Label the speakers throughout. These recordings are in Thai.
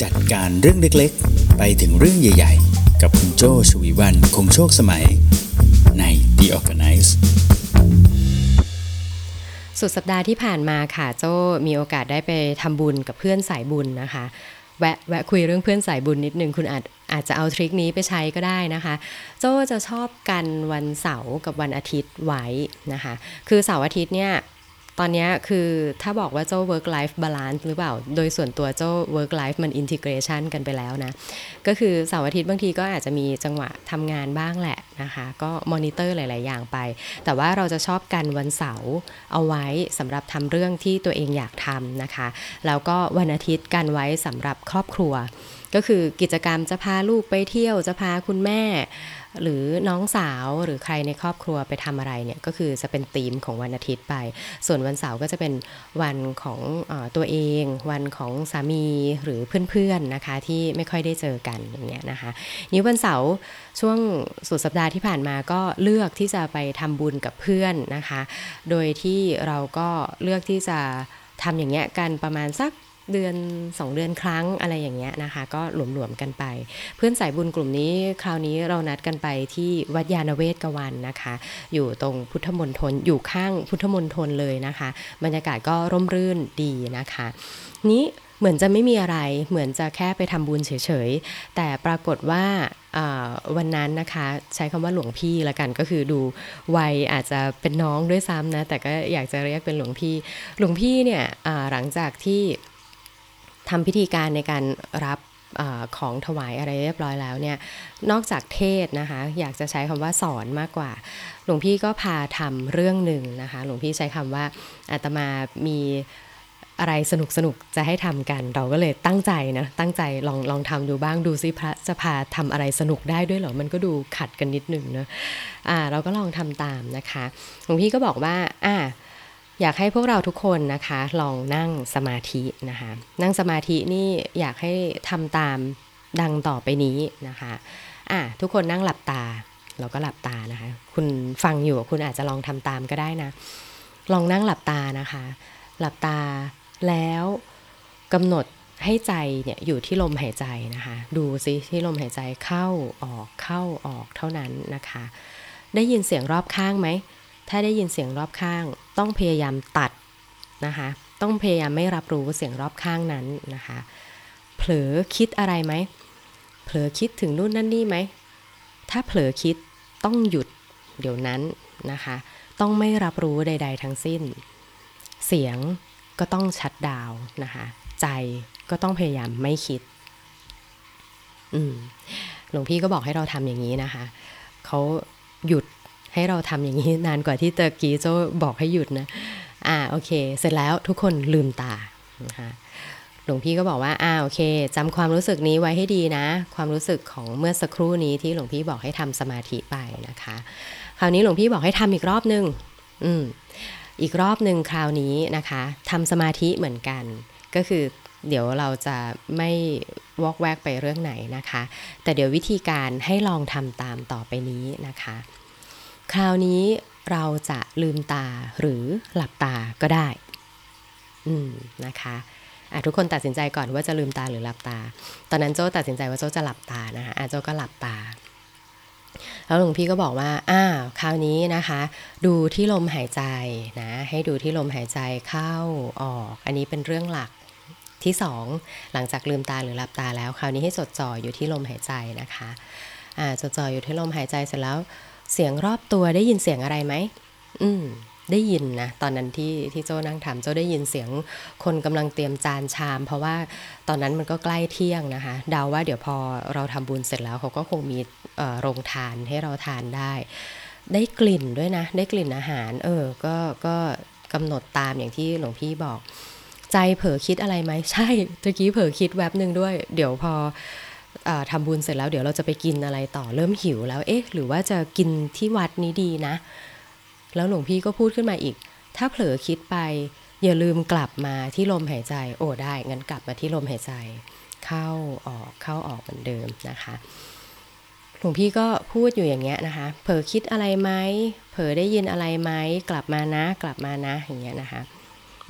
Speaker 1: จัดการเรื่องเล็กๆ ไปถึงเรื่องใหญ่ๆ กับคุณโจชวีวันคงโชคสมัย ใน The Organize
Speaker 2: สุดสัปดาห์ที่ผ่านมาค่ะโจมีโอกาสได้ไปทำบุญกับเพื่อนสายบุญนะคะ แวะแวะคุยเรื่องเพื่อนสายบุญนิดนึงคุณอาจอาจจะเอาทริคนี้ไปใช้ก็ได้นะคะ โจจะชอบกันวันเสาร์กับวันอาทิตย์ไว้นะคะ คือเสาร์อาทิตย์เนี่ย ตอนนี้คือถ้าบอกว่าโจ้า work life balance หรือเปล่า โดยส่วนตัวโจ้า work life มัน integration กันไปแล้วนะ ก็คือเสาร์อาทิตย์บางทีก็อาจจะมีจังหวะทำงานบ้างแหละนะคะ ก็มอนิเตอร์หลาย ๆ อย่างไป แต่ว่าเราจะชอบกันวันเสาร์เอาไว้สำหรับทำเรื่องที่ตัวเองอยากทำนะคะ แล้วก็วันอาทิตย์กันไว้สำหรับครอบครัว ก็คือกิจกรรมจะพาลูกไปเที่ยวจะพาคุณแม่ หรือน้องสาวหรือใครในครอบครัวไปทำอะไรเนี่ยก็คือจะเป็นธีมของวันอาทิตย์ไป ส่วนวันเสาร์ก็จะเป็นวันของออตัวเอง วันของสามีหรือเพื่อนๆนะคะที่ไม่ค่อยได้เจอกันอย่างเงี้ยนะคะนี้วันเสาร์ช่วงสุดสัปดาห์ที่ผ่านมาก็เลือกที่จะไปทำบุญกับเพื่อนนะคะ โดยที่เราก็เลือกที่จะทำอย่างเงี้ยกันประมาณสัก เดือน 2 เดือนครั้งอะไรอย่างเงี้ยนะคะ ก็หลวมๆกันไป เพื่อนสายบุญกลุ่มนี้คราวนี้เรานัดกันไปที่วัดยาณเวศกวันนะคะ อยู่ตรงพุทธมณฑลอยู่ข้างพุทธมณฑลเลยนะคะ บรรยากาศก็ร่มรื่นดีนะคะ นี้เหมือนจะไม่มีอะไรเหมือนจะแค่ไปทำบุญเฉยๆ แต่ปรากฏว่าวันนั้นนะคะใช้คำว่าหลวงพี่ละกันก็คือดูวัยอาจจะเป็นน้องด้วยซ้ำนะ แต่ก็อยากจะเรียกเป็นหลวงพี่ หลวงพี่เนี่ยหลังจากที่ ทำพิธีการในการรับอของถวายอะไรเรียบร้อยแล้วเนี่ยนอกจากเทศนะคะ อยากจะใช้คำว่าสอนมากกว่า หลวงพี่ก็พาทำเรื่องหนึ่งนะคะ หลวงพี่ใช้คำว่าอาตมามีอะไรสนุกสนุกจะให้ทำกัน เราก็เลยตั้งใจนะตั้งใจลองลองทำดูบ้างดูซิพระจะพาทำอะไรสนุกได้ด้วยเหรอ มันก็ดูขัดกันนิดหนึ่งเนะอ่าเราก็ลองทำตามนะคะหลวงพี่ก็บอกว่าอ่า อยากให้พวกเราทุกคนนะคะ ลองนั่งสมาธินะคะ นั่งสมาธินี่อยากให้ทำตามดังต่อไปนี้นะคะอะทุกคนนั่งหลับตา เราก็หลับตานะคะ คุณฟังอยู่คุณอาจจะลองทำตามก็ได้นะ ลองนั่งหลับตานะคะ หลับตาแล้วกำหนดให้ใจเนี่ยอยู่ที่ลมหายใจนะคะ ดูซิที่ลมหายใจเข้าออกเข้าออกเท่านั้นนะคะ ได้ยินเสียงรอบข้างไหม ถ้าได้ยินเสียงรอบข้าง ต้องพยายามตัดนะคะ ต้องพยายามไม่รับรู้เสียงรอบข้างนั้นนะคะ เผลอคิดอะไรไหม เผลอคิดถึงนู่นนั่นนี่ไหม ถ้าเผลอคิดต้องหยุดเดี๋ยวนั้นนะคะ ต้องไม่รับรู้ใด ๆ ทั้งสิ้น เสียงก็ต้องชัดดาวนะคะ ใจก็ต้องพยายามไม่คิด อืมหลวงพี่ก็บอกให้เราทำอย่างนี้นะคะ เขาหยุด ให้เราทำอย่างนี้นานกว่าที่ตอร์กี้โจบอกให้หยุดนะอ่าโอเค เสร็จแล้วทุกคนลืมตานะคะหลวงพี่ก็บอกว่าอ่าโอเคจำความรู้สึกนี้ไว้ให้ดีนะ ความรู้สึกของเมื่อสักครู่นี้ที่หลวงพี่บอกให้ทำสมาธิไปนะคะ คราวนี้หลวงพี่บอกให้ทำอีกรอบนึงอืมอีกรอบหนึ่งคราวนี้นะคะทำสมาธิเหมือนกัน ก็คือเดี๋ยวเราจะไม่วอกแวกไปเรื่องไหนนะคะ แต่เดี๋ยววิธีการให้ลองทำตามต่อไปนี้นะคะ คราวนี้เราจะลืมตาหรือหลับตาก็ได้ อืมนะคะอะทุกคนตัดสินใจก่อนว่าจะลืมตาหรือหลับตา ตอนนั้นโจ้ตัดสินใจว่าโจ้จะหลับตานะคะอะโจ้ก็หลับตา แล้วหลวงพี่ก็บอกว่า อ้าว คราวนี้นะคะ ดูที่ลมหายใจนะ ให้ดูที่ลมหายใจเข้าออก อันนี้เป็นเรื่องหลักที่สองหลังจากลืมตาหรือหลับตาแล้ว คราวนี้ให้จดจ่ออยู่ที่ลมหายใจนะคะ อ่า จดจ่ออยู่ที่ลมหายใจเสร็จแล้ว เสียงรอบตัวได้ยินเสียงอะไรไหม อืม ได้ยินนะ ตอนนั้นที่ที่โจ้นั่งทำโจ้ได้ยินเสียงคนกำลังเตรียมจานชาม เพราะว่าตอนนั้นมันก็ใกล้เที่ยงนะคะ เดาว่าเดี๋ยวพอเราทำบุญเสร็จแล้วเขาก็คงมีโรงทานให้เราทานได้ ได้กลิ่นด้วยนะ ได้กลิ่นอาหาร เออ ก็ก็กำหนดตามอย่างที่หลวงพี่บอก ใจเผลอคิดอะไรไหมใช่ตะกี้เผลอคิดแวบหนึ่งด้วย เดี๋ยวพอ ทำบุญเสร็จแล้วเดี๋ยวเราจะไปกินอะไรต่อเริ่มหิวแล้วเอ๊ะ หรือว่าจะกินที่วัดนี้ดีนะ แล้วหลวงพี่ก็พูดขึ้นมาอีก ถ้าเผลอคิดไป อย่าลืมกลับมาที่ลมหายใจ โอ้ได้งั้นกลับมาที่ลมหายใจ เข้าออกเข้าออกเหมือนเดิมนะคะหลวงพี่ก็พูดอยู่อย่างเงี้ยนะคะ เผลอคิดอะไรไหมเผลอได้ยินอะไรไหมกลับมานะ กลับมานะอย่างเงี้ยนะคะ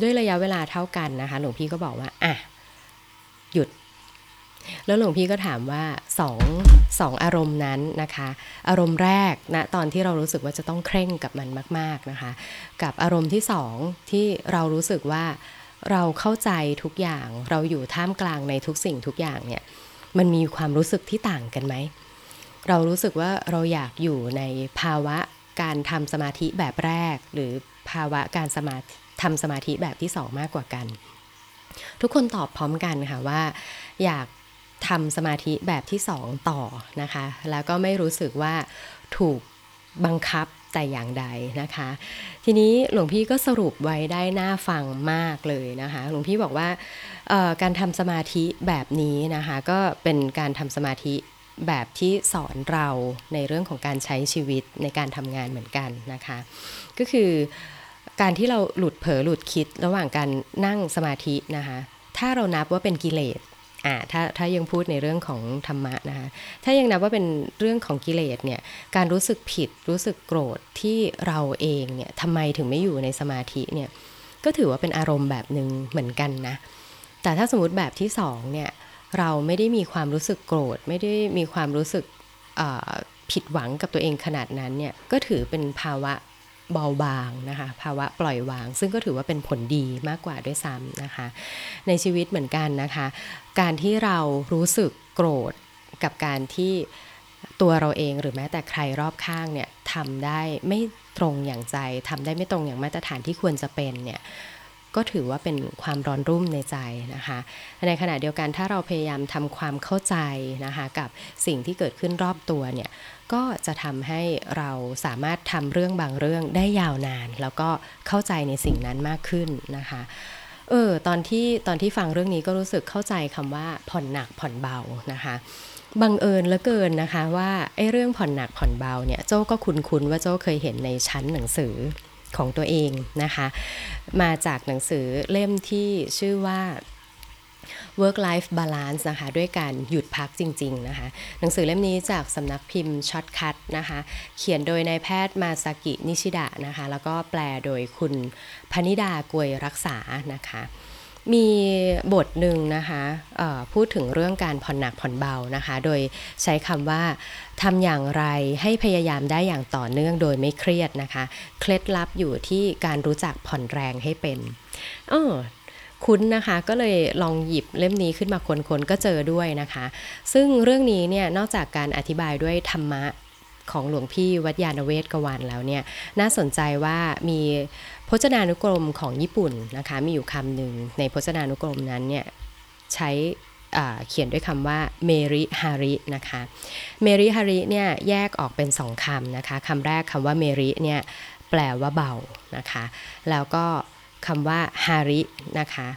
Speaker 2: ด้วยระยะเวลาเท่ากันนะคะ หลวงพี่ก็บอกว่าอะหยุด แล้วหลวงพี่ก็ถามว่าสองสองอารมณ์นั้นนะคะ อารมณ์แรกนะตอนที่เรารู้สึกว่าจะต้องเคร่งกับมันมาก ๆนะคะ กับอารมณ์ที่สองที่เรารู้สึกว่าเราเข้าใจทุกอย่างเราอยู่ท่ามกลางในทุกสิ่งทุกอย่างเนี่ยมันมีความรู้สึกที่ต่างกันไหม เรารู้สึกว่าเราอยากอยู่ในภาวะการทำสมาธิแบบแรก หรือภาวะการสมาทำสมาธิแบบที่สองมากกว่ากัน ทุกคนตอบพร้อมกันค่ะว่า อยาก ทำสมาธิแบบที่สองต่อนะคะ แล้วก็ไม่รู้สึกว่าถูกบังคับแต่อย่างใดนะคะ ทีนี้หลวงพี่ก็สรุปไว้ได้น่าฟังมากเลยนะคะ หลวงพี่บอกว่าการทำสมาธิแบบนี้นะคะ ก็เป็นการทำสมาธิแบบที่สอนเราในเรื่องของการใช้ชีวิตในการทำงานเหมือนกันนะคะ ก็คือการที่เราหลุดเผลอหลุดคิดระหว่างการนั่งสมาธินะคะ ถ้าเรานับว่าเป็นกิเลส อ่าถ้าถ้ายังพูดในเรื่องของธรรมะนะคะถ้ายังนับว่าเป็นเรื่องของกิเลสเนี่ยการรู้สึกผิดรู้สึกโกรธที่เราเองเนี่ยทำไมถึงไม่อยู่ในสมาธิเนี่ยก็ถือว่าเป็นอารมณ์แบบหนึ่งเหมือนกันนะแต่ถ้าสมมติแบบที่สองเนี่ยเราไม่ได้มีความรู้สึกโกรธ ไม่ได้มีความรู้สึกผิดหวังกับตัวเองขนาดนั้นเนี่ยก็ถือเป็นภาวะ เบาบางนะคะภาวะปล่อยวาง ซึ่งก็ถือว่าเป็นผลดีมากกว่าด้วยซ้ำนะคะ ในชีวิตเหมือนกันนะคะ การที่เรารู้สึกโกรธกับการที่ตัวเราเองหรือแม้แต่ใครรอบข้างเนี่ยทำได้ไม่ตรงอย่างใจทำได้ไม่ตรงอย่างมาตรฐานที่ควรจะเป็นเนี่ย ก็ถือว่าเป็นความร้อนรุ่มในใจนะคะ ในขณะเดียวกันถ้าเราพยายามทำความเข้าใจนะคะกับสิ่งที่เกิดขึ้นรอบตัวเนี่ยก็จะทำให้เราสามารถทำเรื่องบางเรื่องได้ยาวนาน แล้วก็เข้าใจในสิ่งนั้นมากขึ้นนะคะเออตอนที่ตอนที่ฟังเรื่องนี้ก็รู้สึกเข้าใจคำว่าผ่อนหนักผ่อนเบานะคะบังเอิญเหลือเกินนะคะว่าไอ้เรื่องผ่อนหนักผ่อนเบาเนี่ยโจ้ก็คุ้นๆว่าโจ้เคยเห็นในชั้นหนังสือ ของตัวเองนะคะ มาจากหนังสือเล่มที่ชื่อว่า work life balance นะคะ ด้วยการหยุดพักจริง ๆ นะคะ หนังสือเล่มนี้จากสำนักพิมพ์ Shortcut นะคะ เขียนโดยนายแพทย์มาซากินิชิดะนะคะ แล้วก็แปลโดยคุณพนิดากวยรักษานะคะ มีบทหนึ่งนะคะพูดถึงเรื่องการผ่อนหนักผ่อนเบานะคะ โดยใช้คำว่าทำอย่างไรให้พยายามได้อย่างต่อเนื่องโดยไม่เครียดนะคะ เคล็ดลับอยู่ที่การรู้จักผ่อนแรงให้เป็นออคุ้นนะคะก็เลยลองหยิบเล่มนี้ขึ้นมาคนๆก็เจอด้วยนะคะ ซึ่งเรื่องนี้เนี่ยนอกจากการอธิบายด้วยธรรมะของหลวงพี่วัดยานเวศกวันแล้วเนี่ยน่าสนใจว่ามีพจนานุกรมของญี่ปุ่นนะคะมีอยู่คำหนึ่งในพจนานุกรมนั้นเนี่ยใช้เขียนด้วยคำว่าเมริฮารินะคะเมริฮาริเนี่ยแยกออกเป็นสองคำนะคะคำแรกคำว่าเมริเนี่ยแปลว่าเบานะคะแล้วก็คำว่าฮารินะคะ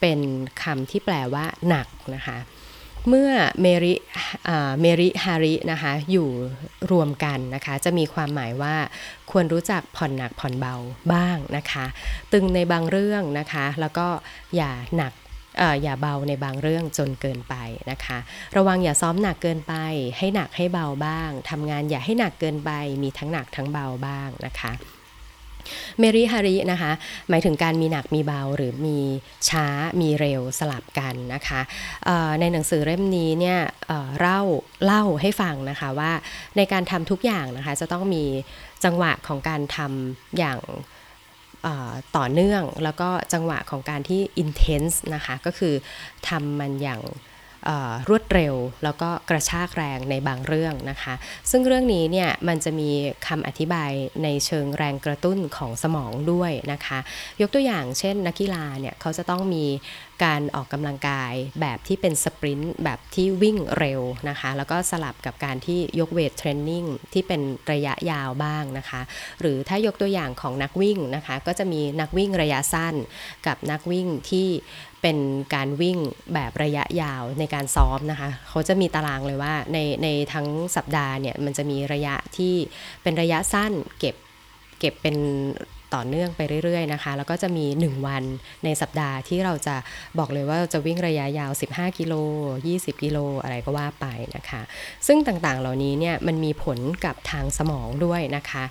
Speaker 2: เป็นคำที่แปลว่าหนักนะคะ เมื่อเมริเมริฮารินะคะอยู่รวมกันนะคะจะมีความหมายว่าควรรู้จักผ่อนหนักผ่อนเบาบ้างนะคะ ตึงในบางเรื่องนะคะ แล้วก็อย่าหนักอย่าเบาในบางเรื่องจนเกินไปนะคะ ระวังอย่าซ้อมหนักเกินไป ให้หนักให้เบาบ้างทำงานอย่าให้หนักเกินไป มีทั้งหนักทั้งเบาบ้างนะคะ เมริฮารินะคะ หมายถึงการมีหนักมีเบาหรือมีช้ามีเร็วสลับกันนะคะในหนังสือเล่มนี้เนี่ยเล่าเล่าให้ฟังนะคะว่าในการทำทุกอย่างนะคะจะต้องมีจังหวะของการทำอย่างต่อเนื่องแล้วก็จังหวะของการที่ intense นะคะก็คือทำมันอย่าง รวดเร็ว แล้วก็กระชากแรงในบางเรื่องนะคะ ซึ่งเรื่องนี้เนี่ยมันจะมีคำอธิบายในเชิงแรงกระตุ้นของสมองด้วยนะคะ ยกตัวอย่างเช่นนักกีฬาเนี่ยเขาจะต้องมี การออกกำลังกายแบบที่เป็นสปรินต์แบบที่วิ่งเร็วนะคะ แล้วก็สลับกับการที่ยกเวทเทรนนิ่งที่เป็นระยะยาวบ้างนะคะ หรือถ้ายกตัวอย่างของนักวิ่งนะคะ ก็จะมีนักวิ่งระยะสั้น กับนักวิ่งที่เป็นการวิ่งแบบระยะยาวในการซ้อมนะคะ เขาจะมีตารางเลยว่าในในทั้งสัปดาห์เนี่ยมันจะมีระยะที่เป็นระยะสั้นเก็บเก็บเป็น ต่อเนื่องไปเรื่อยๆนะคะ แล้วก็จะมี 1 วันในสัปดาห์ที่เราจะบอกเลยว่าจะวิ่งระยะยาว 15 กิโล 20 กิโลอะไรก็ว่าไปนะคะ ซึ่งต่างๆเหล่านี้เนี่ยมันมีผลกับทางสมองด้วยนะคะ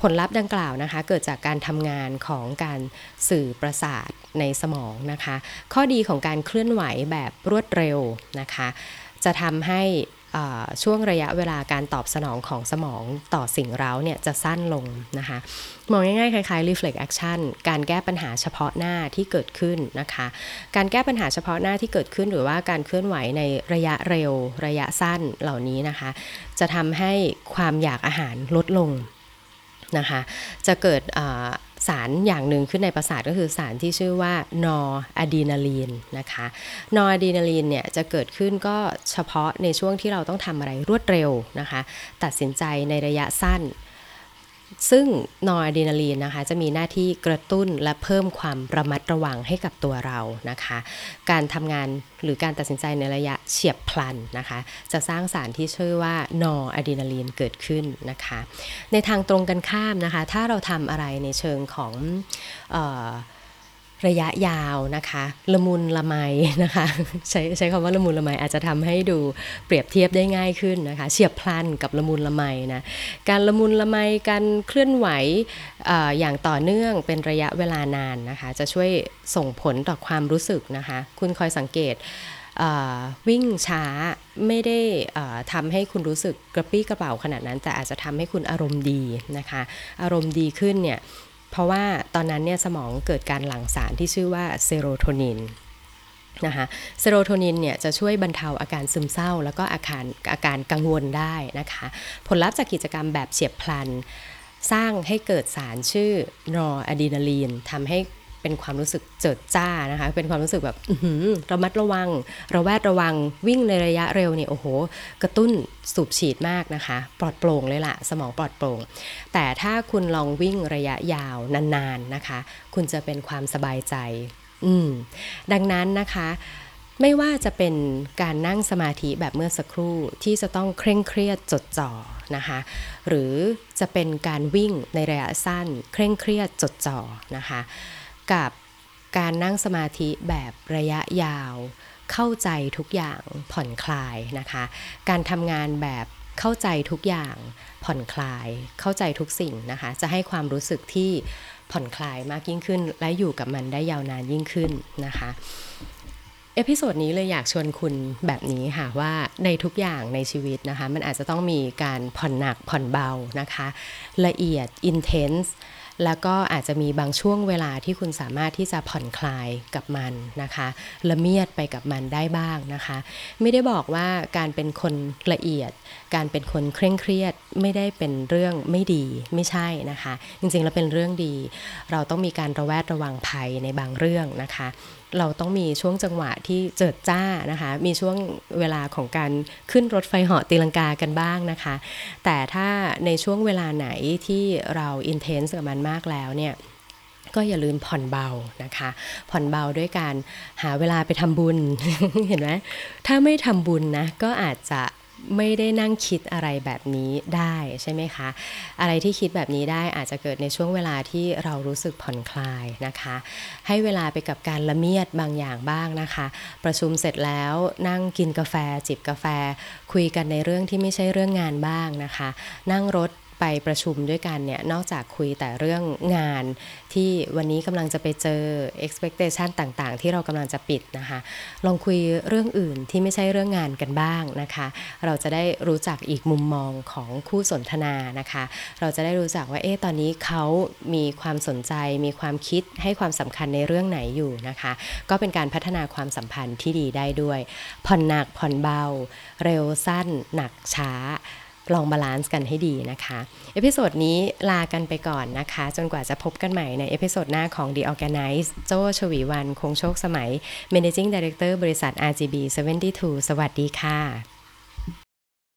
Speaker 2: ผลลัพธ์ดังกล่าวนะคะ เกิดจากการทำงานของการสื่อประสาทในสมองนะคะ ข้อดีของการเคลื่อนไหวแบบรวดเร็วนะคะ จะทำให้ ช่วงระยะเวลาการตอบสนองของสมองต่อสิ่งเร้าเนี่ยจะสั้นลงนะคะมองง่ายๆคล้ายๆ reflex action การแก้ปัญหาเฉพาะหน้าที่เกิดขึ้นนะคะ การแก้ปัญหาเฉพาะหน้าที่เกิดขึ้นหรือว่าการเคลื่อนไหวในระยะเร็ว ระยะสั้นเหล่านี้นะคะ จะทำให้ความอยากอาหารลดลงนะคะ จะเกิด สารอย่างหนึ่งขึ้นในประสาทก็คือสารที่ชื่อว่านออะดีนาลีนนะคะ นออะดีนาลีนเนี่ยจะเกิดขึ้นก็เฉพาะในช่วงที่เราต้องทำอะไรรวดเร็วนะคะ ตัดสินใจในระยะสั้น ซึ่งนอร์อะดรีนาลีนนะคะจะมีหน้าที่กระตุ้นและเพิ่มความระมัดระวังให้กับตัวเรานะคะ การทำงานหรือการตัดสินใจในระยะเฉียบพลันนะคะ จะสร้างสารที่ชื่อว่านอร์อะดรีนาลีนเกิดขึ้นนะคะ ในทางตรงกันข้ามนะคะ ถ้าเราทำอะไรในเชิงของออ ระยะยาวนะคะละมุนละไมนะคะใช้ใช้คำว่าละมุนละไมอาจจะทำให้ดูเปรียบเทียบได้ง่ายขึ้นนะคะเฉียบพลันกับละมุนละไมนะการละมุนละไมการเคลื่อนไหวออย่างต่อเนื่องเป็นระยะเวลานานนะคะจะช่วยส่งผลต่อความรู้สึกนะคะคุณคอยสังเกตวิ่งช้าไม่ได้ทำให้คุณรู้สึกกระปี้กระเป๋าขนาดนั้น แต่อาจจะทำให้คุณอารมณ์ดีนะคะ อารมณ์ดีขึ้นเนี่ย เพราะว่าตอนนั้นเนี่ยสมองเกิดการหลั่งสารที่ชื่อว่าเซโรโทนินนะคะเซโรโทนินเนี่ยจะช่วยบรรเทาอาการซึมเศร้า แล้วก็อาการอาการกังวลได้นะคะ ผลลัพธ์จากกิจกรรมแบบเฉียบพลัน สร้างให้เกิดสารชื่อนอร์อะดรีนาลีนทำให้ เป็นความรู้สึกเจิดจ้านะคะ เป็นความรู้สึกแบบระมัดระวัง ระแวดระวังวิ่งในระยะเร็วเนี่ยโอ้โห กระตุ้นสูบฉีดมากนะคะ ปลอดโปร่งเลยล่ะ สมองปลอดโปร่ง แต่ถ้าคุณลองวิ่งระยะยาวนานๆนะคะ คุณจะเป็นความสบายใจ อืม ดังนั้นนะคะไม่ว่าจะเป็นการนั่งสมาธิแบบเมื่อสักครู่ที่จะต้องเคร่งเครียดจดจ่อนะคะ หรือจะเป็นการวิ่งในระยะสั้น เคร่งเครียดจดจ่อนะคะ กับการนั่งสมาธิแบบระยะยาว เข้าใจทุกอย่างผ่อนคลายนะคะ การทำงานแบบเข้าใจทุกอย่างผ่อนคลาย เข้าใจทุกสิ่งนะคะ จะให้ความรู้สึกที่ผ่อนคลายมากยิ่งขึ้น และอยู่กับมันได้ยาวนานยิ่งขึ้นนะคะ episode นี้เลยอยากชวนคุณแบบนี้ค่ะว่าในทุกอย่างในชีวิตนะคะ มันอาจจะต้องมีการผ่อนหนักผ่อนเบานะคะ ละเอียด intense แล้วก็อาจจะมีบางช่วงเวลาที่คุณสามารถที่จะผ่อนคลายกับมันนะคะละเมียดไปกับมันได้บ้างนะคะ ไม่ได้บอกว่าการเป็นคนละเอียด การเป็นคนเคร่งเครียดไม่ได้เป็นเรื่องไม่ดีไม่ใช่นะคะ จริงๆแล้วเป็นเรื่องดี เราต้องมีการระแวดระวังภัยในบางเรื่องนะคะ เราต้องมีช่วงจังหวะที่เจิดจ้านะคะ มีช่วงเวลาของการขึ้นรถไฟเหาะตีลังกากันบ้างนะคะ แต่ถ้าในช่วงเวลาไหนที่เราอินเทนส์กับมันมากแล้วเนี่ยก็อย่าลืมผ่อนเบานะคะ ผ่อนเบาด้วยการหาเวลาไปทำบุญ เห็นไหมถ้าไม่ทำบุญนะ ก็อาจจะ ไม่ได้นั่งคิดอะไรแบบนี้ได้ใช่ไหมคะ อะไรที่คิดแบบนี้ได้อาจจะเกิดในช่วงเวลาที่เรารู้สึกผ่อนคลายนะคะ ให้เวลาไปกับการละเมียดบางอย่างบ้างนะคะ ประชุมเสร็จแล้วนั่งกินกาแฟจิบกาแฟ คุยกันในเรื่องที่ไม่ใช่เรื่องงานบ้างนะคะ นั่งรถ ไปประชุมด้วยกันเนี่ยนอกจากคุยแต่เรื่องงานที่วันนี้กำลังจะไปเจอ expectation ต่างๆ ที่เรากำลังจะปิดนะคะ ลองคุยเรื่องอื่นที่ไม่ใช่เรื่องงานกันบ้างนะคะ เราจะได้รู้จักอีกมุมมองของคู่สนทนานะคะ เราจะได้รู้จักว่าเอ๊ะตอนนี้เขามีความสนใจ มีความคิดให้ความสำคัญในเรื่องไหนอยู่นะคะ ก็เป็นการพัฒนาความสัมพันธ์ที่ดีได้ด้วย ผ่อนหนักผ่อนเบา เร็วสั้น หนักช้า ลอง balance กันให้ดีนะคะ episode นี้ลากันไปก่อนนะคะ จนกว่าจะพบกันใหม่ใน episode หน้าของ The ORGANICE โจ้ ฉวีวรรณ คงโชคสมัย Managing Director บริษัท RGB 72 สวัสดีค่ะ